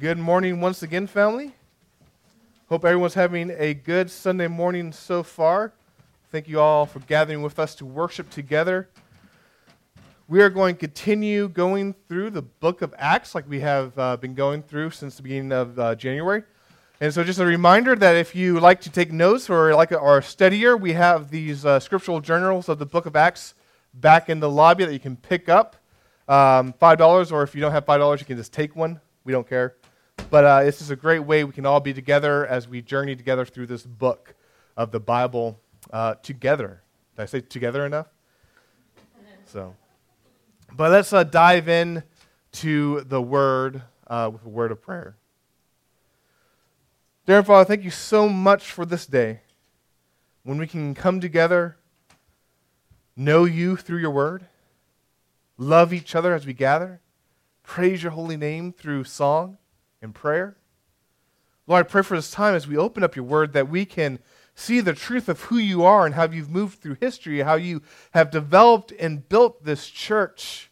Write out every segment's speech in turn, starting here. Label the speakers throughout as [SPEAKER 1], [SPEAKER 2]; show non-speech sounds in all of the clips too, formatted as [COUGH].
[SPEAKER 1] Good morning once again, family. Hope everyone's having a good Sunday morning so far. Thank you all for gathering with us to worship together. We are going to continue going through the book of Acts like we have uh, been going through since the beginning of uh, January. And so, just a reminder that if you like to take notes or like are steadier, we have these uh, scriptural journals of the book of Acts back in the lobby that you can pick up. Um, $5, or if you don't have $5, you can just take one. We don't care. But uh, this is a great way we can all be together as we journey together through this book of the Bible uh, together. Did I say together enough? So, but let's uh, dive in to the word uh, with a word of prayer. Dear Father, thank you so much for this day when we can come together, know you through your word, love each other as we gather, praise your holy name through song in prayer. Lord, I pray for this time as we open up your word that we can see the truth of who you are and how you've moved through history, how you have developed and built this church,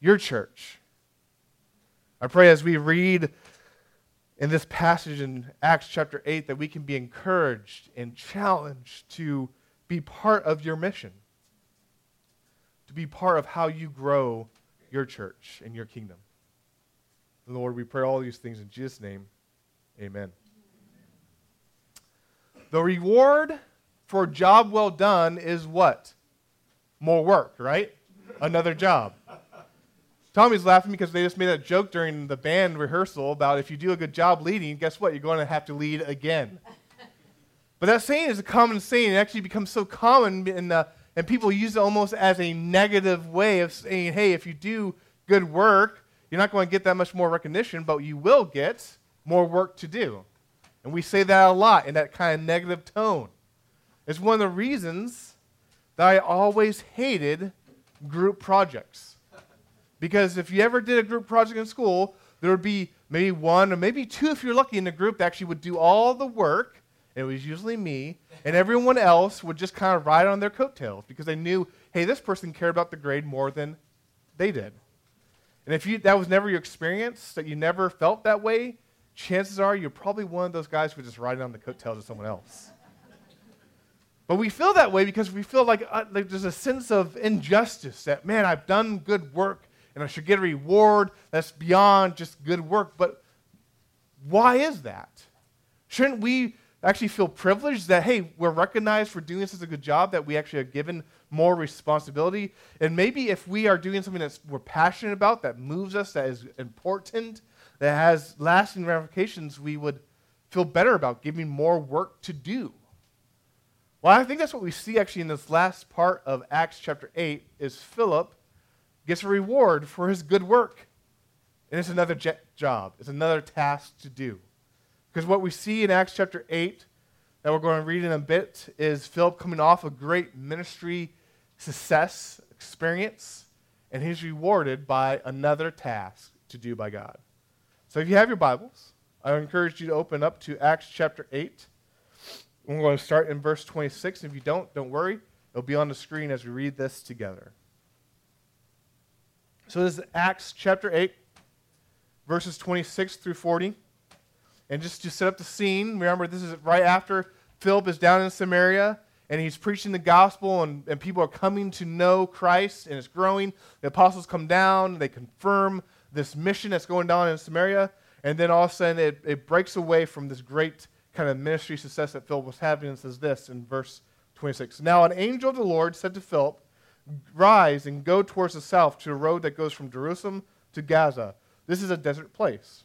[SPEAKER 1] your church. I pray as we read in this passage in Acts chapter 8 that we can be encouraged and challenged to be part of your mission, to be part of how you grow your church and your kingdom. Lord, we pray all these things in Jesus' name. Amen. The reward for job well done is what? More work, right? Another job. Tommy's laughing because they just made that joke during the band rehearsal about if you do a good job leading, guess what? You're going to have to lead again. but that saying is a common saying. It actually becomes so common, in the, and people use it almost as a negative way of saying, hey, if you do good work, you're not going to get that much more recognition, but you will get more work to do. And we say that a lot in that kind of negative tone. It's one of the reasons that I always hated group projects. Because if you ever did a group project in school, there would be maybe one or maybe two, if you're lucky, in the group that actually would do all the work. It was usually me, and everyone else would just kind of ride on their coattails because they knew, hey, this person cared about the grade more than they did. And if you, that was never your experience, that you never felt that way, chances are you're probably one of those guys who just riding on the coattails of someone else. but we feel that way because we feel like, uh, like there's a sense of injustice that, man, I've done good work and I should get a reward that's beyond just good work. But why is that? Shouldn't we actually feel privileged that, hey, we're recognized for doing such a good job that we actually are given more responsibility. And maybe if we are doing something that we're passionate about, that moves us, that is important, that has lasting ramifications, we would feel better about giving more work to do. Well, I think that's what we see actually in this last part of Acts chapter 8 is Philip gets a reward for his good work. And it's another job. It's another task to do. Because what we see in Acts chapter 8 that we're going to read in a bit is Philip coming off a great ministry success experience, and he's rewarded by another task to do by God. So if you have your Bibles, I encourage you to open up to Acts chapter 8. We're going to start in verse 26. If you don't, don't worry. It'll be on the screen as we read this together. So this is Acts chapter 8, verses 26 through 40. And just to set up the scene, remember this is right after Philip is down in Samaria and he's preaching the gospel and, and people are coming to know Christ and it's growing. The apostles come down, they confirm this mission that's going down in Samaria, and then all of a sudden it, it breaks away from this great kind of ministry success that Philip was having and says this in verse 26. Now an angel of the Lord said to Philip, Rise and go towards the south to a road that goes from Jerusalem to Gaza. This is a desert place.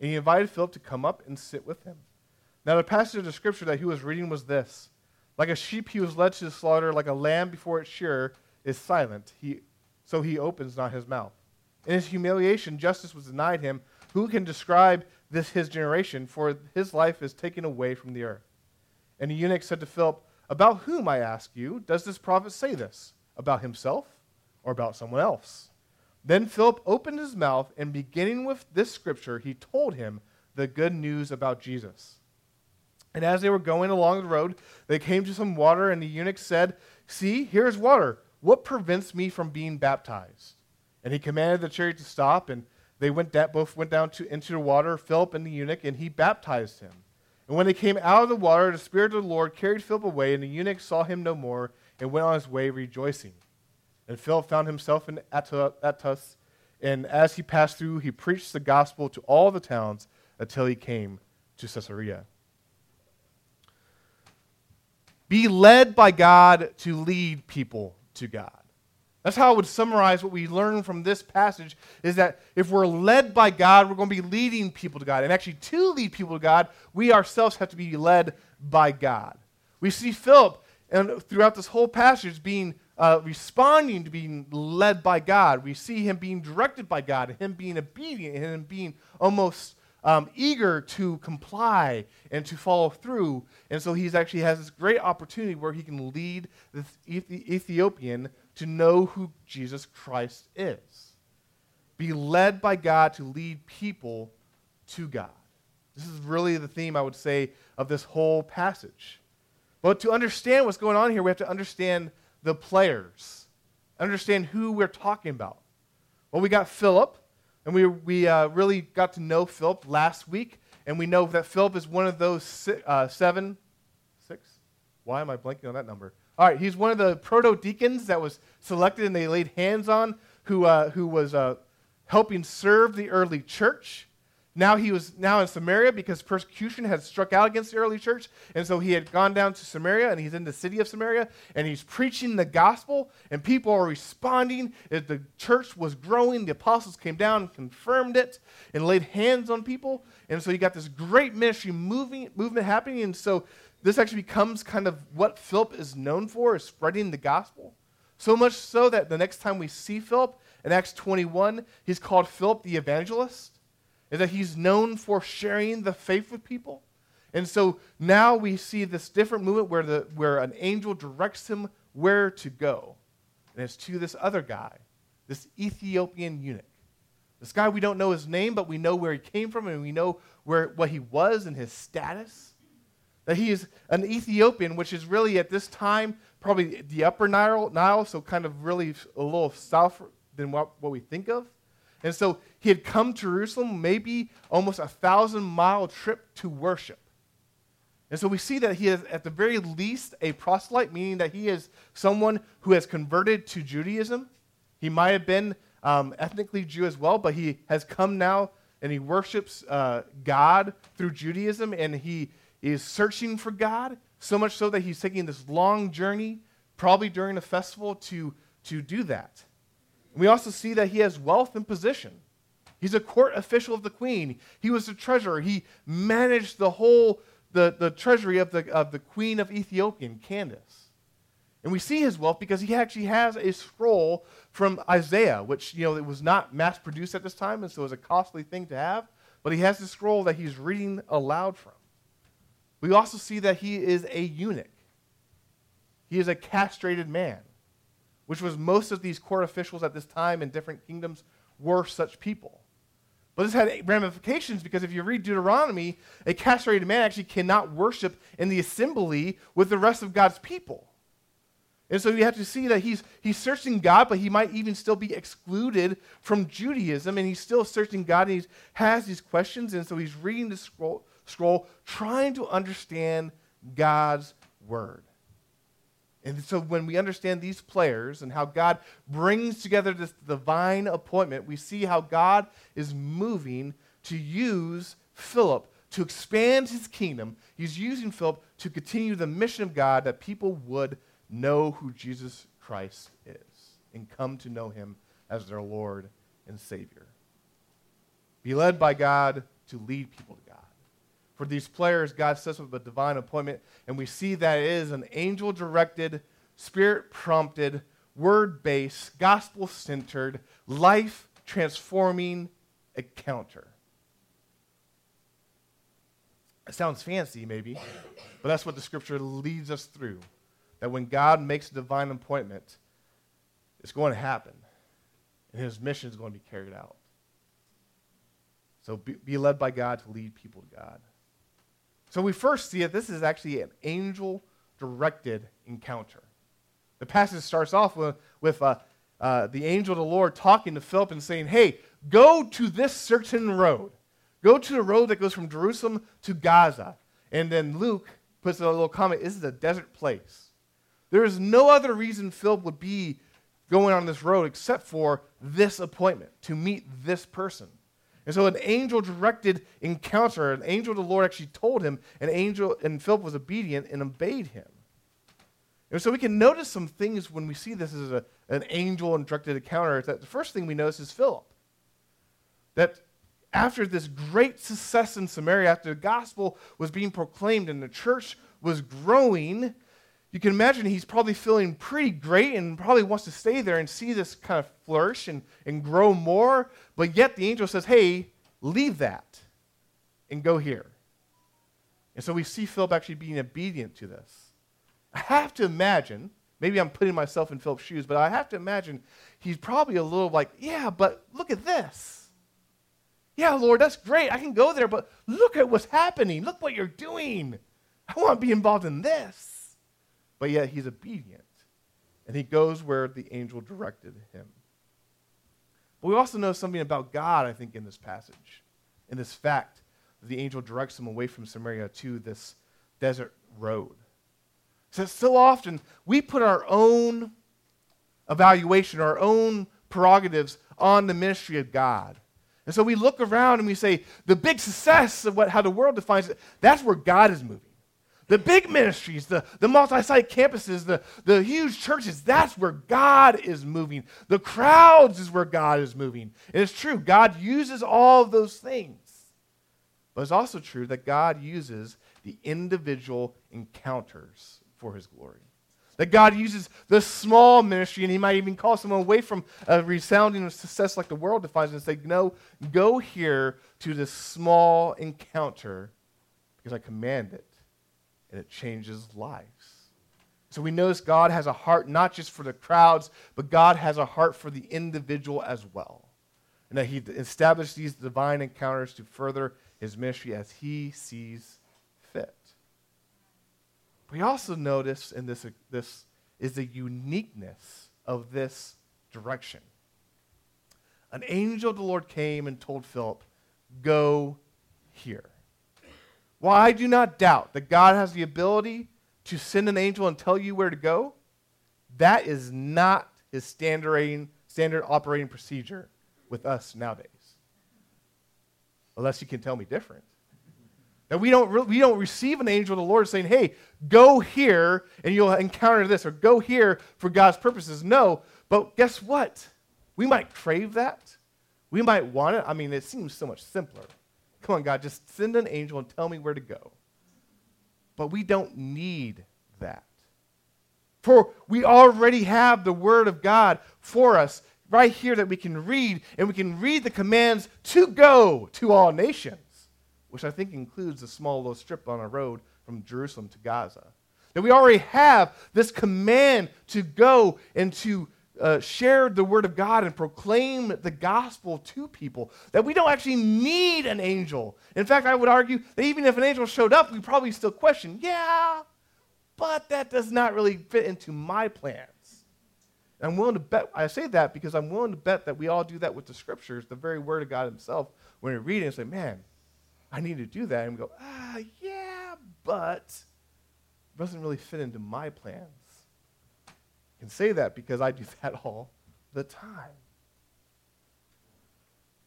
[SPEAKER 1] And he invited Philip to come up and sit with him. Now, the passage of scripture that he was reading was this Like a sheep he was led to the slaughter, like a lamb before its shearer is silent, he, so he opens not his mouth. In his humiliation, justice was denied him. Who can describe this his generation, for his life is taken away from the earth. And the eunuch said to Philip, About whom, I ask you, does this prophet say this? About himself or about someone else? Then Philip opened his mouth, and beginning with this scripture, he told him the good news about Jesus. And as they were going along the road, they came to some water, and the eunuch said, See, here's water. What prevents me from being baptized? And he commanded the chariot to stop, and they went da- both went down to, into the water, Philip and the eunuch, and he baptized him. And when they came out of the water, the Spirit of the Lord carried Philip away, and the eunuch saw him no more, and went on his way rejoicing. And Philip found himself in Azotus, and as he passed through, he preached the gospel to all the towns until he came to Caesarea. Be led by God to lead people to God. That's how I would summarize what we learn from this passage is that if we're led by God, we're going to be leading people to God. And actually, to lead people to God, we ourselves have to be led by God. We see Philip and throughout this whole passage being uh, responding to being led by God. We see him being directed by God, him being obedient, him being almost um, eager to comply and to follow through. And so he actually has this great opportunity where he can lead the Ethiopian to know who Jesus Christ is. Be led by God to lead people to God. This is really the theme, I would say, of this whole passage. But to understand what's going on here, we have to understand the players, understand who we're talking about. Well, we got Philip, and we, we uh, really got to know Philip last week, and we know that Philip is one of those si- uh, seven, six? Why am I blanking on that number? All right, he's one of the proto deacons that was selected and they laid hands on, who, uh, who was uh, helping serve the early church. Now he was now in Samaria because persecution had struck out against the early church, and so he had gone down to Samaria and he's in the city of Samaria and he's preaching the gospel and people are responding. The church was growing. The apostles came down and confirmed it and laid hands on people, and so you got this great ministry moving movement happening. And so this actually becomes kind of what Philip is known for, is spreading the gospel. So much so that the next time we see Philip in Acts 21, he's called Philip the evangelist, is that he's known for sharing the faith with people. And so now we see this different movement where, the, where an angel directs him where to go. And it's to this other guy, this Ethiopian eunuch. This guy, we don't know his name, but we know where he came from and we know where, what he was and his status that he is an Ethiopian, which is really at this time probably the upper Nile, Nile so kind of really a little south than what, what we think of. And so he had come to Jerusalem, maybe almost a thousand mile trip to worship. And so we see that he is, at the very least, a proselyte, meaning that he is someone who has converted to Judaism. He might have been um, ethnically Jew as well, but he has come now and he worships uh, God through Judaism, and he is searching for God, so much so that he's taking this long journey, probably during a festival, to, to do that. We also see that he has wealth and position. He's a court official of the queen. He was the treasurer. He managed the whole the, the treasury of the, of the queen of Ethiopia, Candace. And we see his wealth because he actually has a scroll from Isaiah, which you know it was not mass produced at this time, and so it was a costly thing to have. But he has the scroll that he's reading aloud from. We also see that he is a eunuch. He is a castrated man, which was most of these court officials at this time in different kingdoms were such people. But this had ramifications because if you read Deuteronomy, a castrated man actually cannot worship in the assembly with the rest of God's people. And so you have to see that he's, he's searching God, but he might even still be excluded from Judaism, and he's still searching God, and he has these questions, and so he's reading the scroll, scroll trying to understand God's word. And so when we understand these players and how God brings together this divine appointment, we see how God is moving to use Philip to expand his kingdom. He's using Philip to continue the mission of God that people would know who Jesus Christ is and come to know him as their Lord and Savior. Be led by God to lead people for these players, God sets up a divine appointment, and we see that it is an angel directed, spirit prompted, word based, gospel centered, life transforming encounter. It sounds fancy, maybe, but that's what the scripture leads us through. That when God makes a divine appointment, it's going to happen, and his mission is going to be carried out. So be, be led by God to lead people to God. So we first see it, this is actually an angel directed encounter. The passage starts off with, with uh, uh, the angel of the Lord talking to Philip and saying, Hey, go to this certain road. Go to the road that goes from Jerusalem to Gaza. And then Luke puts a little comment this is a desert place. There is no other reason Philip would be going on this road except for this appointment to meet this person. And so an angel directed encounter, an angel of the Lord actually told him, an angel, and Philip was obedient and obeyed him. And so we can notice some things when we see this as a, an angel and directed encounter. That the first thing we notice is Philip. That after this great success in Samaria, after the gospel was being proclaimed and the church was growing, you can imagine he's probably feeling pretty great and probably wants to stay there and see this kind of flourish and, and grow more. But yet the angel says, hey, leave that and go here. And so we see Philip actually being obedient to this. I have to imagine, maybe I'm putting myself in Philip's shoes, but I have to imagine he's probably a little like, yeah, but look at this. Yeah, Lord, that's great. I can go there, but look at what's happening. Look what you're doing. I want to be involved in this. But yet he's obedient. And he goes where the angel directed him. But we also know something about God, I think, in this passage, in this fact that the angel directs him away from Samaria to this desert road. So, so often we put our own evaluation, our own prerogatives on the ministry of God. And so we look around and we say, the big success of what, how the world defines it, that's where God is moving. The big ministries, the, the multi site campuses, the, the huge churches, that's where God is moving. The crowds is where God is moving. And it's true, God uses all of those things. But it's also true that God uses the individual encounters for his glory. That God uses the small ministry, and he might even call someone away from uh, a resounding success like the world defines and say, No, go here to this small encounter because I command it, and it changes lives. So we notice God has a heart not just for the crowds, but God has a heart for the individual as well. And that he established these divine encounters to further his ministry as he sees fit. we also notice in this, this is the uniqueness of this direction. An angel of the Lord came and told Philip, Go here. While I do not doubt that God has the ability to send an angel and tell you where to go, that is not his standard, standard operating procedure with us nowadays. Unless you can tell me different. That we don't, re- we don't receive an angel of the Lord saying, hey, go here and you'll encounter this, or go here for God's purposes. No, but guess what? We might crave that. We might want it. I mean, it seems so much simpler. Come on, God, just send an angel and tell me where to go. But we don't need that. For we already have the Word of God for us right here that we can read, and we can read the commands to go to all nations which I think includes a small little strip on a road from Jerusalem to Gaza. That we already have this command to go and to uh, share the word of God and proclaim the gospel to people. That we don't actually need an angel. In fact, I would argue that even if an angel showed up, we probably still question, yeah, but that does not really fit into my plans. I'm willing to bet, I say that because I'm willing to bet that we all do that with the scriptures, the very word of God Himself, when we read it and say, man, I need to do that. And we go, ah, yeah, but it doesn't really fit into my plans. Can say that because I do [LAUGHS] that all the time.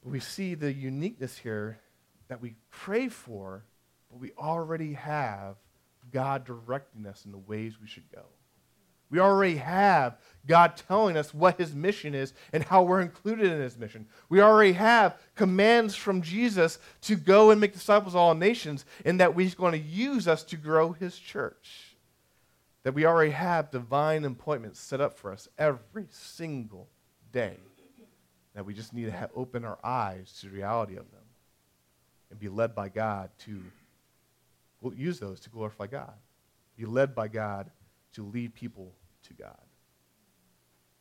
[SPEAKER 1] But we see the uniqueness here that we pray for, but we already have God directing us in the ways we should go. We already have God telling us what his mission is and how we're included in his mission. We already have commands from Jesus to go and make disciples of all nations and that he's going to use us to grow his church. That we already have divine appointments set up for us every single day. That we just need to have, open our eyes to the reality of them and be led by God to use those to glorify God. Be led by God to lead people to God.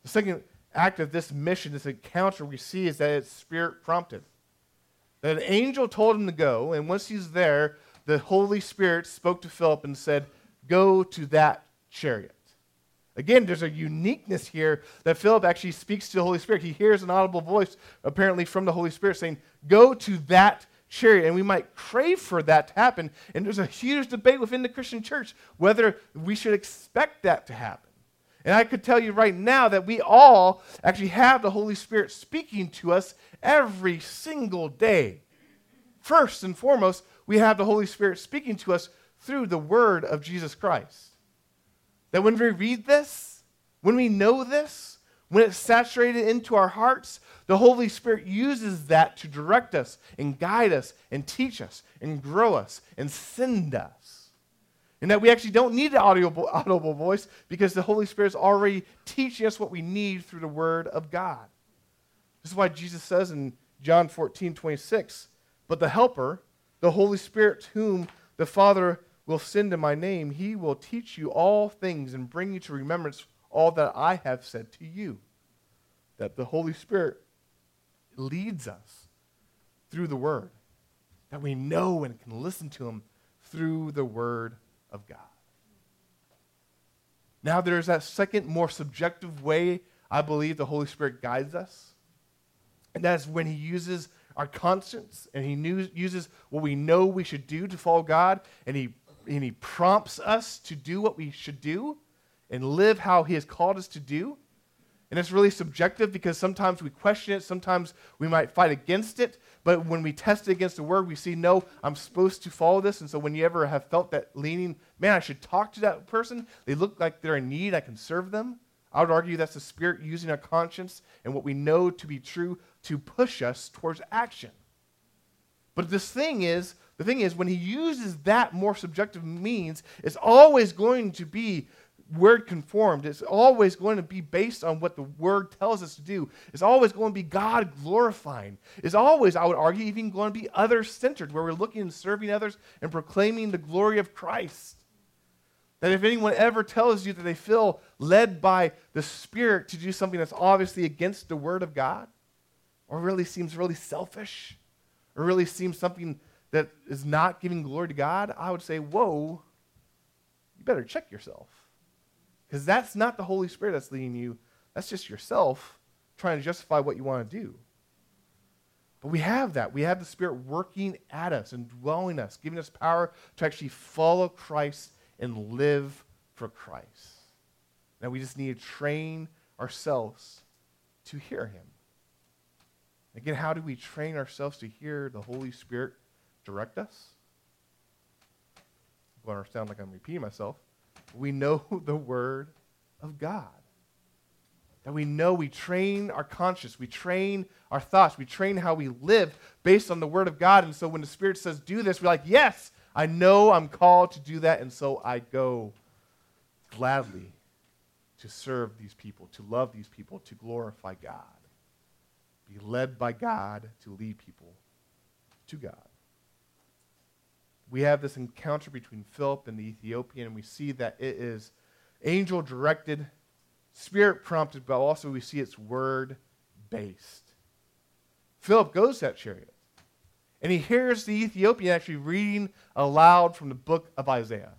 [SPEAKER 1] The second act of this mission, this encounter we see is that it's spirit prompted. That an angel told him to go, and once he's there, the Holy Spirit spoke to Philip and said, Go to that chariot. Again, there's a uniqueness here that Philip actually speaks to the Holy Spirit. He hears an audible voice, apparently from the Holy Spirit, saying, Go to that chariot. And we might crave for that to happen. And there's a huge debate within the Christian church whether we should expect that to happen. And I could tell you right now that we all actually have the Holy Spirit speaking to us every single day. First and foremost, we have the Holy Spirit speaking to us through the Word of Jesus Christ. That when we read this, when we know this, when it's saturated into our hearts, the Holy Spirit uses that to direct us and guide us and teach us and grow us and send us. And that we actually don't need an audible, audible voice because the Holy Spirit is already teaching us what we need through the Word of God. This is why Jesus says in John 14, 26, But the Helper, the Holy Spirit, to whom the Father will send in my name, he will teach you all things and bring you to remembrance all that I have said to you. That the Holy Spirit leads us through the Word, that we know and can listen to Him through the Word of God. Now, there's that second, more subjective way I believe the Holy Spirit guides us, and that's when He uses our conscience and He uses what we know we should do to follow God, and He and he prompts us to do what we should do and live how he has called us to do. And it's really subjective because sometimes we question it, sometimes we might fight against it, but when we test it against the word, we see, no, I'm supposed to follow this. And so when you ever have felt that leaning, man, I should talk to that person, they look like they're in need, I can serve them. I would argue that's the Spirit using our conscience and what we know to be true to push us towards action. But this thing is, the thing is, when he uses that more subjective means, it's always going to be word conformed. It's always going to be based on what the word tells us to do. It's always going to be God glorifying. It's always, I would argue, even going to be other centered, where we're looking and serving others and proclaiming the glory of Christ. That if anyone ever tells you that they feel led by the Spirit to do something that's obviously against the Word of God, or really seems really selfish, or really seems something that is not giving glory to God, I would say, whoa, you better check yourself. Because that's not the Holy Spirit that's leading you. That's just yourself trying to justify what you want to do. But we have that. We have the Spirit working at us and dwelling us, giving us power to actually follow Christ and live for Christ. Now we just need to train ourselves to hear Him. Again, how do we train ourselves to hear the Holy Spirit direct us. I'm going to sound like I'm repeating myself. We know [LAUGHS] the Word of God. That we know we train our conscience, we train our thoughts, we train how we live based on the Word of God. And so when the Spirit says, do this, we're like, yes, I know I'm called to do that. And so I go gladly to serve these people, to love these people, to glorify God. Be led by God to lead people to God we have this encounter between Philip and the Ethiopian, and we see that it is angel directed, spirit prompted, but also we see it's word based. Philip goes to that chariot, and he hears the Ethiopian actually reading aloud from the book of Isaiah.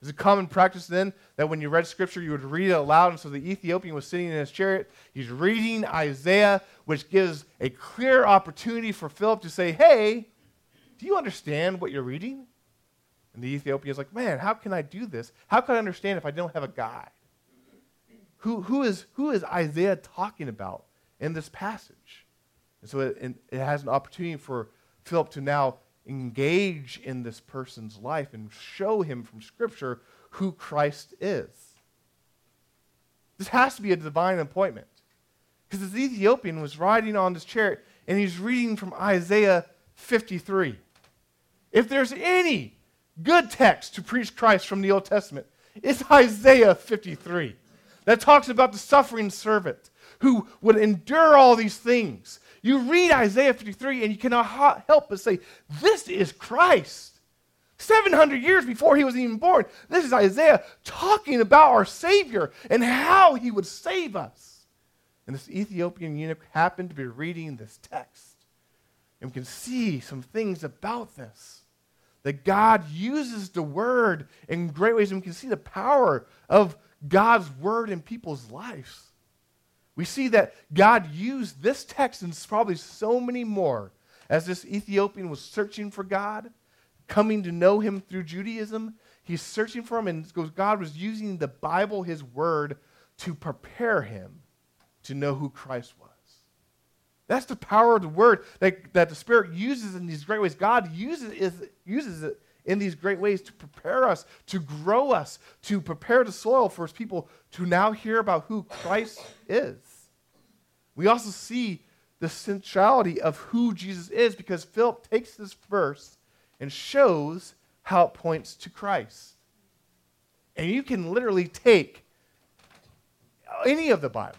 [SPEAKER 1] It's a common practice then that when you read scripture, you would read it aloud. And so the Ethiopian was sitting in his chariot. He's reading Isaiah, which gives a clear opportunity for Philip to say, Hey, do you understand what you're reading? And the Ethiopian is like, man, how can I do this? How can I understand if I don't have a guide? Who, who, is, who is Isaiah talking about in this passage? And so it, it has an opportunity for Philip to now engage in this person's life and show him from Scripture who Christ is. This has to be a divine appointment. Because this Ethiopian was riding on this chariot and he's reading from Isaiah 53. If there's any good text to preach Christ from the Old Testament is [LAUGHS] Isaiah 53 that talks about the suffering servant who would endure all these things. You read Isaiah 53 and you cannot help but say, This is Christ. 700 years before he was even born. This is Isaiah talking about our Savior and how he would save us. And this Ethiopian eunuch happened to be reading this text. And we can see some things about this. That God uses the word in great ways, and we can see the power of God's word in people's lives. We see that God used this text and probably so many more as this Ethiopian was searching for God coming to know him through Judaism. He's searching for him, and God was using the Bible, his word, to prepare him to know who Christ was. That's the power of the word that, that the Spirit uses in these great ways. God uses it, uses it in these great ways to prepare us, to grow us, to prepare the soil for his people to now hear about who Christ is. We also see the centrality of who Jesus is because Philip takes this verse and shows how it points to Christ. And you can literally take any of the Bible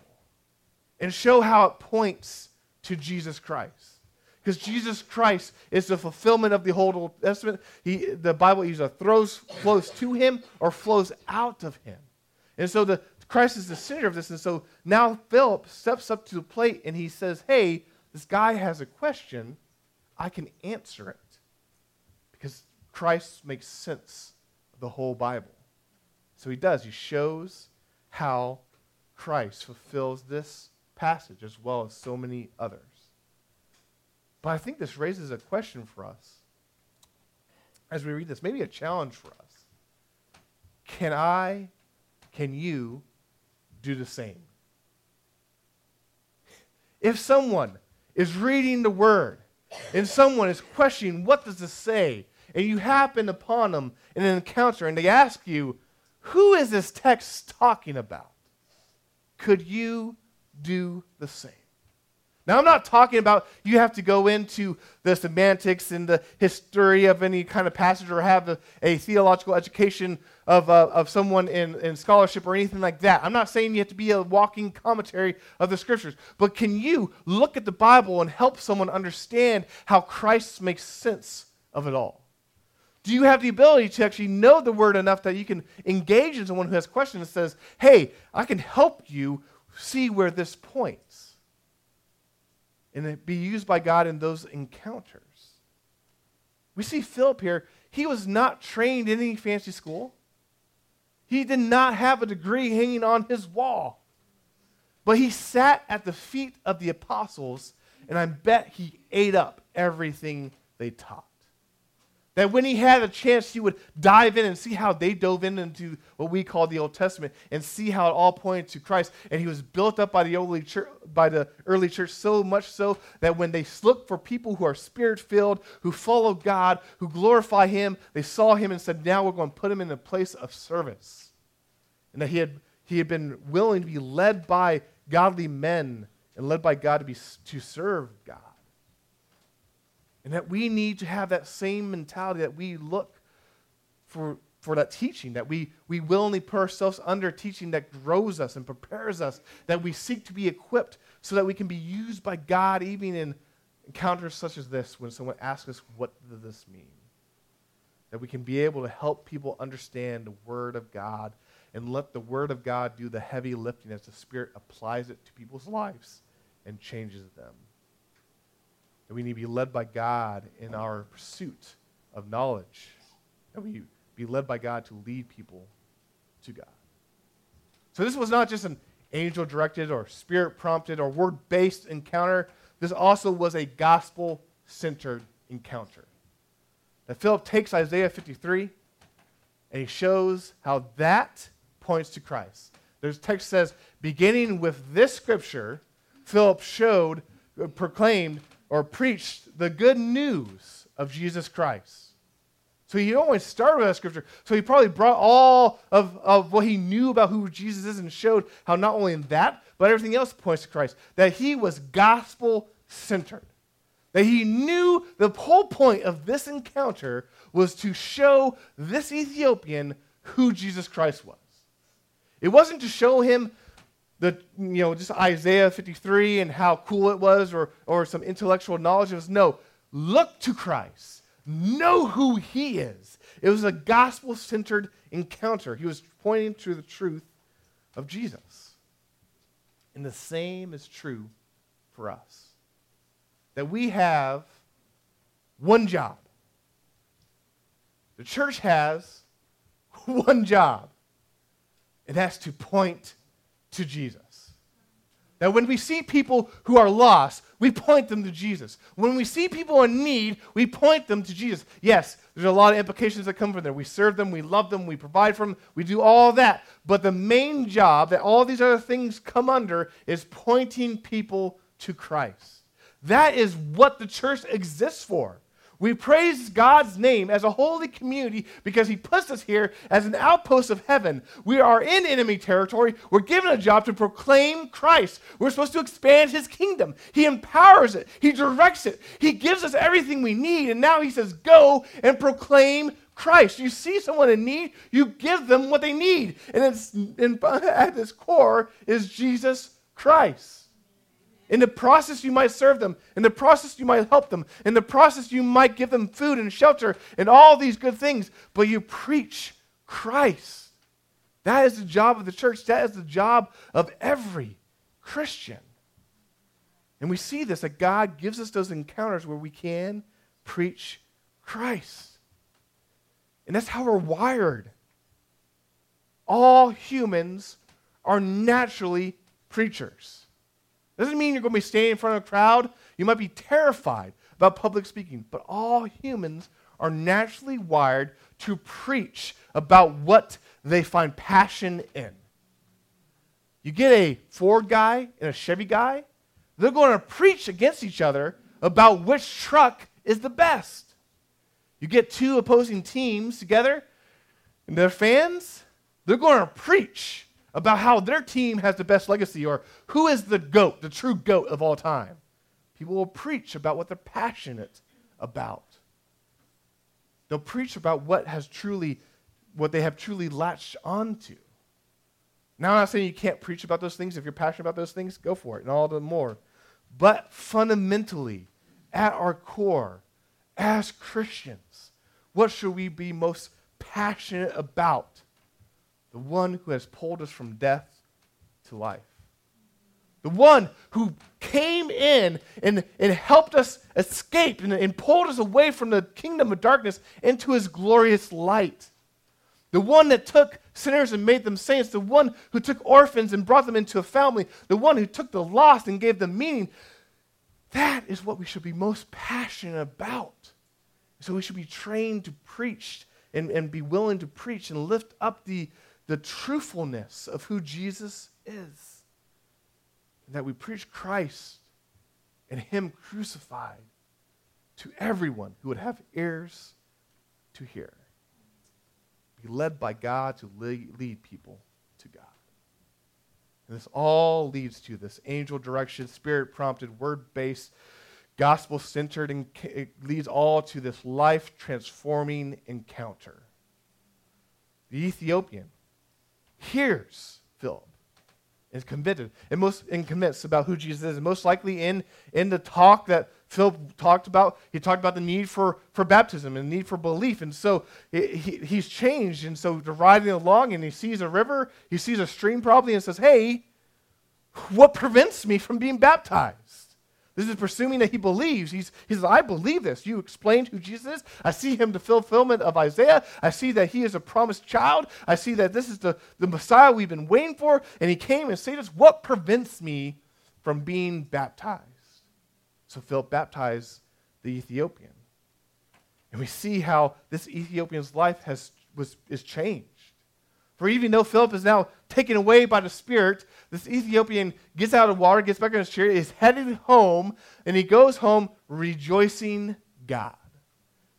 [SPEAKER 1] and show how it points to Jesus Christ. Because Jesus Christ is the fulfillment of the whole Old Testament. He, the Bible either throws, flows to him or flows out of him. And so the, Christ is the center of this. And so now Philip steps up to the plate and he says, Hey, this guy has a question. I can answer it. Because Christ makes sense of the whole Bible. So he does. He shows how Christ fulfills this passage as well as so many others. But I think this raises a question for us as we read this, maybe a challenge for us. Can I, can you do the same? If someone is reading the word and someone is questioning, what does this say? and you happen upon them in an encounter and they ask you, Who is this text talking about? Could you do the same? Now, I'm not talking about you have to go into the semantics and the history of any kind of passage or have a, a theological education of, uh, of someone in, in scholarship or anything like that. I'm not saying you have to be a walking commentary of the scriptures, but can you look at the Bible and help someone understand how Christ makes sense of it all? Do you have the ability to actually know the word enough that you can engage in someone who has questions and says, hey, I can help you see where this points? And it be used by God in those encounters. We see Philip here, he was not trained in any fancy school. He did not have a degree hanging on his wall. But he sat at the feet of the apostles, and I bet he ate up everything they taught. That when he had a chance, he would dive in and see how they dove in into what we call the Old Testament and see how it all pointed to Christ. And he was built up by the early church, by the early church so much so that when they looked for people who are spirit filled, who follow God, who glorify Him, they saw him and said, "Now we're going to put him in a place of service." And that he had he had been willing to be led by godly men and led by God to be to serve God. And that we need to have that same mentality that we look for, for that teaching, that we, we willingly put ourselves under teaching that grows us and prepares us, that we seek to be equipped so that we can be used by God even in encounters such as this when someone asks us, What does this mean? That we can be able to help people understand the Word of God and let the Word of God do the heavy lifting as the Spirit applies it to people's lives and changes them we need to be led by God in our pursuit of knowledge, that we be led by God to lead people to God. So this was not just an angel directed or spirit prompted or word based encounter. This also was a gospel centered encounter. That Philip takes Isaiah 53 and he shows how that points to Christ. There's text says, beginning with this scripture, Philip showed, uh, proclaimed or preached the good news of Jesus Christ. So he always started with that scripture. So he probably brought all of, of what he knew about who Jesus is and showed how not only in that, but everything else points to Christ. That he was gospel centered. That he knew the whole point of this encounter was to show this Ethiopian who Jesus Christ was. It wasn't to show him the you know just Isaiah 53 and how cool it was or or some intellectual knowledge. It was no, look to Christ. Know who he is. It was a gospel centered encounter. He was pointing to the truth of Jesus. And the same is true for us that we have one job. The church has [LAUGHS] one job, and that's to point to Jesus. That when we see people who are lost, we point them to Jesus. When we see people in need, we point them to Jesus. Yes, there's a lot of implications that come from there. We serve them, we love them, we provide for them, we do all that. But the main job that all these other things come under is pointing people to Christ. That is what the church exists for. We praise God's name as a holy community because He puts us here as an outpost of heaven. We are in enemy territory. We're given a job to proclaim Christ. We're supposed to expand His kingdom. He empowers it, He directs it, He gives us everything we need. And now He says, Go and proclaim Christ. You see someone in need, you give them what they need. And it's, [LAUGHS] at its core is Jesus Christ. In the process, you might serve them. In the process, you might help them. In the process, you might give them food and shelter and all these good things. But you preach Christ. That is the job of the church. That is the job of every Christian. And we see this that God gives us those encounters where we can preach Christ. And that's how we're wired. All humans are naturally preachers. Doesn't mean you're going to be standing in front of a crowd. You might be terrified about public speaking, but all humans are naturally wired to preach about what they find passion in. You get a Ford guy and a Chevy guy, they're going to preach against each other about which truck is the best. You get two opposing teams together, and their fans, they're going to preach about how their team has the best legacy or who is the GOAT, the true GOAT of all time. People will preach about what they're passionate about. They'll preach about what has truly, what they have truly latched onto. Now, I'm not saying you can't preach about those things. If you're passionate about those things, go for it, and all the more. But fundamentally, at our core, as Christians, what should we be most passionate about? The one who has pulled us from death to life. The one who came in and, and helped us escape and, and pulled us away from the kingdom of darkness into his glorious light. The one that took sinners and made them saints. The one who took orphans and brought them into a family. The one who took the lost and gave them meaning. That is what we should be most passionate about. So we should be trained to preach and, and be willing to preach and lift up the, the truthfulness of who Jesus is. That we preach Christ and Him crucified to everyone who would have ears to hear. Be led by God to lead people to God. And this all leads to this angel direction, spirit prompted, word based, gospel centered, and it leads all to this life transforming encounter. The Ethiopian hears Philip is convicted and most and convinced about who Jesus is. Most likely in, in the talk that Philip talked about, he talked about the need for, for baptism and the need for belief. And so he, he's changed. And so they're riding along and he sees a river, he sees a stream probably, and says, Hey, what prevents me from being baptized? This is presuming that he believes. He's, he says, I believe this. You explained who Jesus is. I see him the fulfillment of Isaiah. I see that he is a promised child. I see that this is the, the Messiah we've been waiting for. And he came and said, What prevents me from being baptized? So Philip baptized the Ethiopian. And we see how this Ethiopian's life has, was, is changed. For even though Philip is now taken away by the Spirit, this Ethiopian gets out of water, gets back in his chair, is headed home, and he goes home rejoicing God.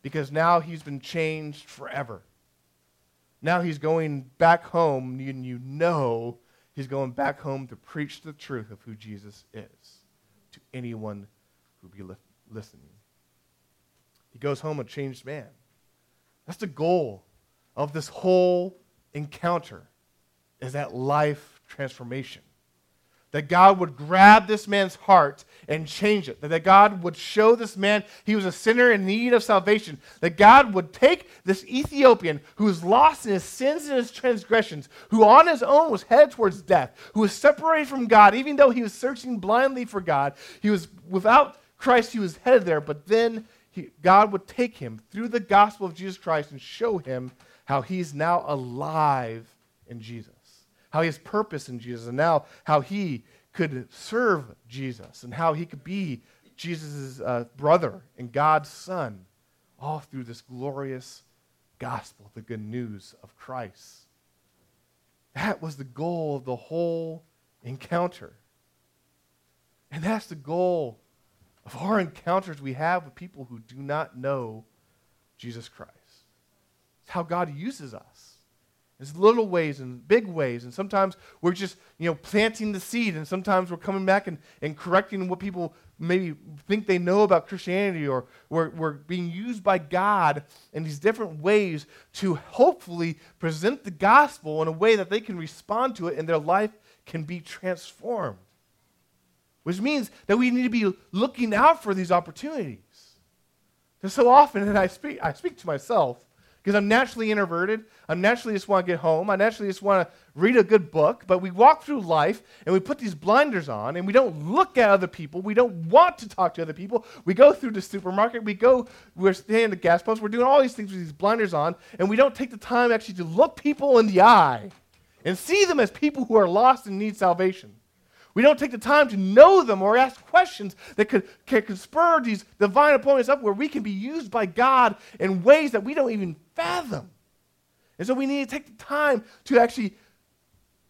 [SPEAKER 1] Because now he's been changed forever. Now he's going back home, and you know he's going back home to preach the truth of who Jesus is to anyone who be li- listening. He goes home a changed man. That's the goal of this whole encounter is that life transformation. that God would grab this man's heart and change it. That God would show this man he was a sinner in need of salvation. That God would take this Ethiopian who was lost in his sins and his transgressions, who on his own was headed towards death, who was separated from God, even though he was searching blindly for God. He was without Christ, he was headed there, but then he, God would take him through the gospel of Jesus Christ and show him how he's now alive in Jesus how he has purpose in Jesus, and now how he could serve Jesus, and how he could be Jesus' uh, brother and God's son, all through this glorious gospel, the good news of Christ. That was the goal of the whole encounter. And that's the goal of our encounters we have with people who do not know Jesus Christ. It's how God uses us. There's little ways and big ways. And sometimes we're just, you know, planting the seed. And sometimes we're coming back and, and correcting what people maybe think they know about Christianity. Or we're, we're being used by God in these different ways to hopefully present the gospel in a way that they can respond to it and their life can be transformed. Which means that we need to be looking out for these opportunities. Because so often, and I speak, I speak to myself, because I'm naturally introverted. I naturally just want to get home. I naturally just want to read a good book. But we walk through life and we put these blinders on and we don't look at other people. We don't want to talk to other people. We go through the supermarket. We go, we're staying at the gas pumps. We're doing all these things with these blinders on. And we don't take the time actually to look people in the eye and see them as people who are lost and need salvation. We don't take the time to know them or ask questions that could, can spur these divine appointments up where we can be used by God in ways that we don't even fathom. And so we need to take the time to actually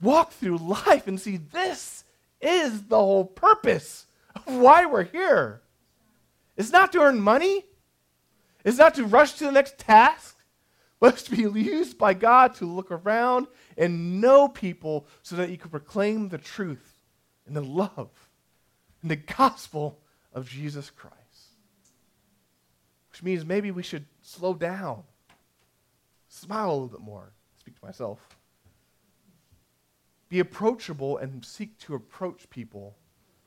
[SPEAKER 1] walk through life and see this is the whole purpose of why we're here. It's not to earn money, it's not to rush to the next task, but it's to be used by God to look around and know people so that you can proclaim the truth and the love and the gospel of Jesus Christ. Which means maybe we should slow down, smile a little bit more, speak to myself, be approachable, and seek to approach people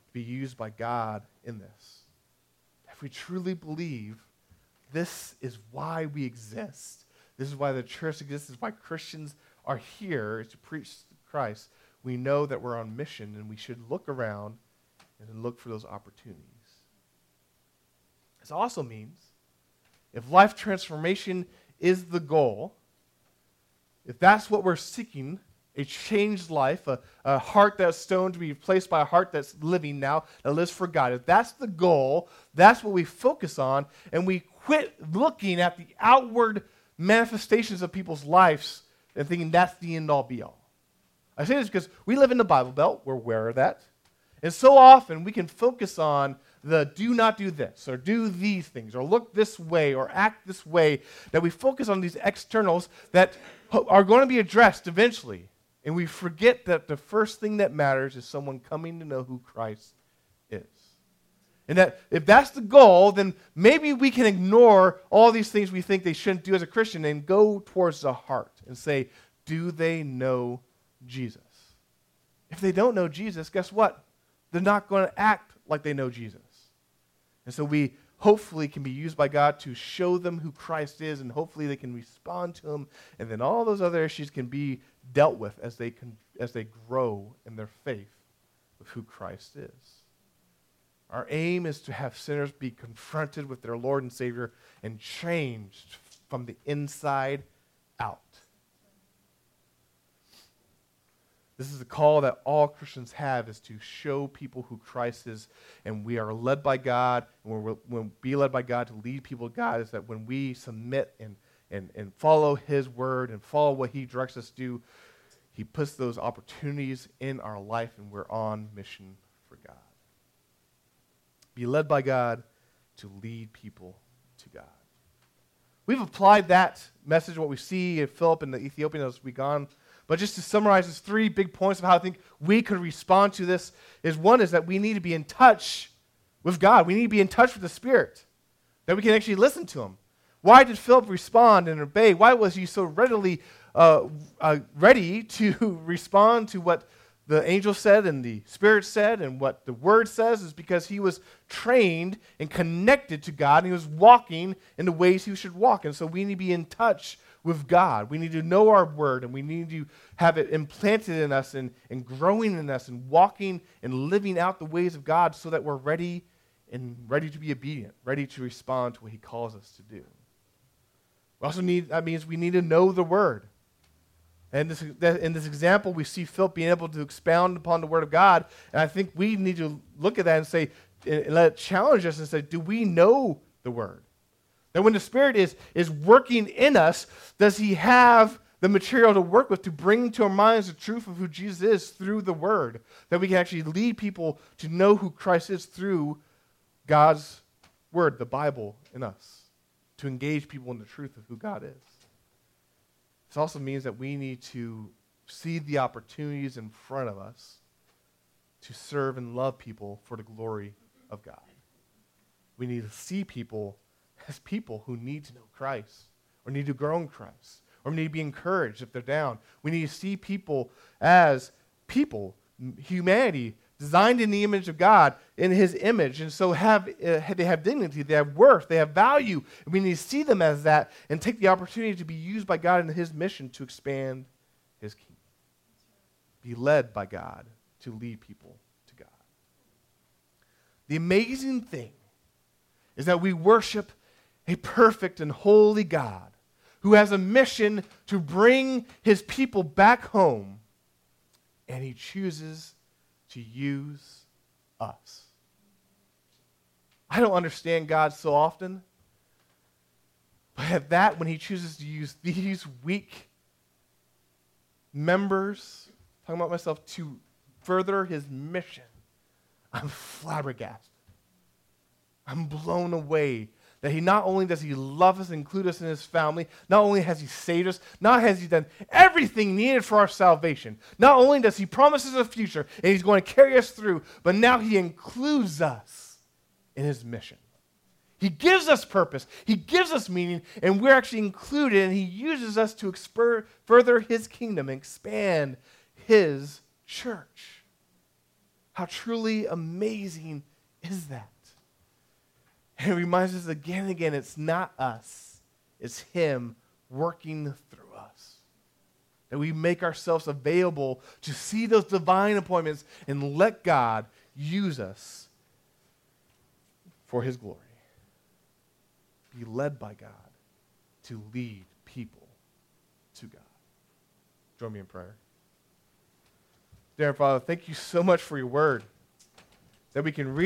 [SPEAKER 1] to be used by God in this. If we truly believe this is why we exist, this is why the church exists, this is why Christians are here, to preach Christ, we know that we're on mission and we should look around and look for those opportunities. This also means if life transformation is the goal, if that's what we're seeking, a changed life, a, a heart that's stone to be replaced by a heart that's living now, that lives for God. If that's the goal, that's what we focus on, and we quit looking at the outward manifestations of people's lives and thinking that's the end all be all. I say this because we live in the Bible Belt, we're aware of that. And so often we can focus on the do not do this, or do these things, or look this way, or act this way, that we focus on these externals that are going to be addressed eventually. And we forget that the first thing that matters is someone coming to know who Christ is. And that if that's the goal, then maybe we can ignore all these things we think they shouldn't do as a Christian and go towards the heart and say, do they know Jesus. If they don't know Jesus, guess what? They're not going to act like they know Jesus. And so we hopefully can be used by God to show them who Christ is, and hopefully they can respond to him, and then all those other issues can be dealt with as they, can, as they grow in their faith with who Christ is. Our aim is to have sinners be confronted with their Lord and Savior and changed from the inside out. This is a call that all Christians have is to show people who Christ is. And we are led by God. And we're, be led by God to lead people to God is that when we submit and, and, and follow his word and follow what he directs us to do, he puts those opportunities in our life and we're on mission for God. Be led by God to lead people to God. We've applied that message, what we see in Philip and the Ethiopian as we've gone but just to summarize these three big points of how I think we could respond to this is one is that we need to be in touch with God. We need to be in touch with the Spirit, that we can actually listen to Him. Why did Philip respond and obey? Why was he so readily uh, uh, ready to [LAUGHS] respond to what the angel said and the spirit said and what the word says is because he was trained and connected to God and he was walking in the ways he should walk. And so we need to be in touch with God. We need to know our word and we need to have it implanted in us and, and growing in us and walking and living out the ways of God so that we're ready and ready to be obedient, ready to respond to what he calls us to do. We also need, that means we need to know the word. And this, in this example, we see Philip being able to expound upon the Word of God. And I think we need to look at that and say, and let it challenge us and say, do we know the Word? That when the Spirit is, is working in us, does He have the material to work with to bring to our minds the truth of who Jesus is through the Word? That we can actually lead people to know who Christ is through God's Word, the Bible, in us, to engage people in the truth of who God is. This also means that we need to see the opportunities in front of us to serve and love people for the glory of God. We need to see people as people who need to know Christ or need to grow in Christ or need to be encouraged if they're down. We need to see people as people, humanity designed in the image of God, in His image, and so have uh, they have dignity, they have worth, they have value. And we need to see them as that and take the opportunity to be used by God in His mission to expand His kingdom. Be led by God to lead people to God. The amazing thing is that we worship a perfect and holy God who has a mission to bring His people back home, and He chooses to use us. I don't understand God so often, but at that, when He chooses to use these weak members, talking about myself, to further His mission, I'm flabbergasted. I'm blown away that he not only does he love us and include us in his family, not only has he saved us, not has he done everything needed for our salvation, not only does he promise us a future and he's going to carry us through, but now he includes us in his mission. He gives us purpose, he gives us meaning, and we're actually included, and he uses us to exper- further his kingdom and expand his church. How truly amazing is that? And it reminds us again and again it's not us, it's Him working through us. That we make ourselves available to see those divine appointments and let God use us for His glory. Be led by God to lead people to God. Join me in prayer. Dear Father, thank you so much for your word that we can read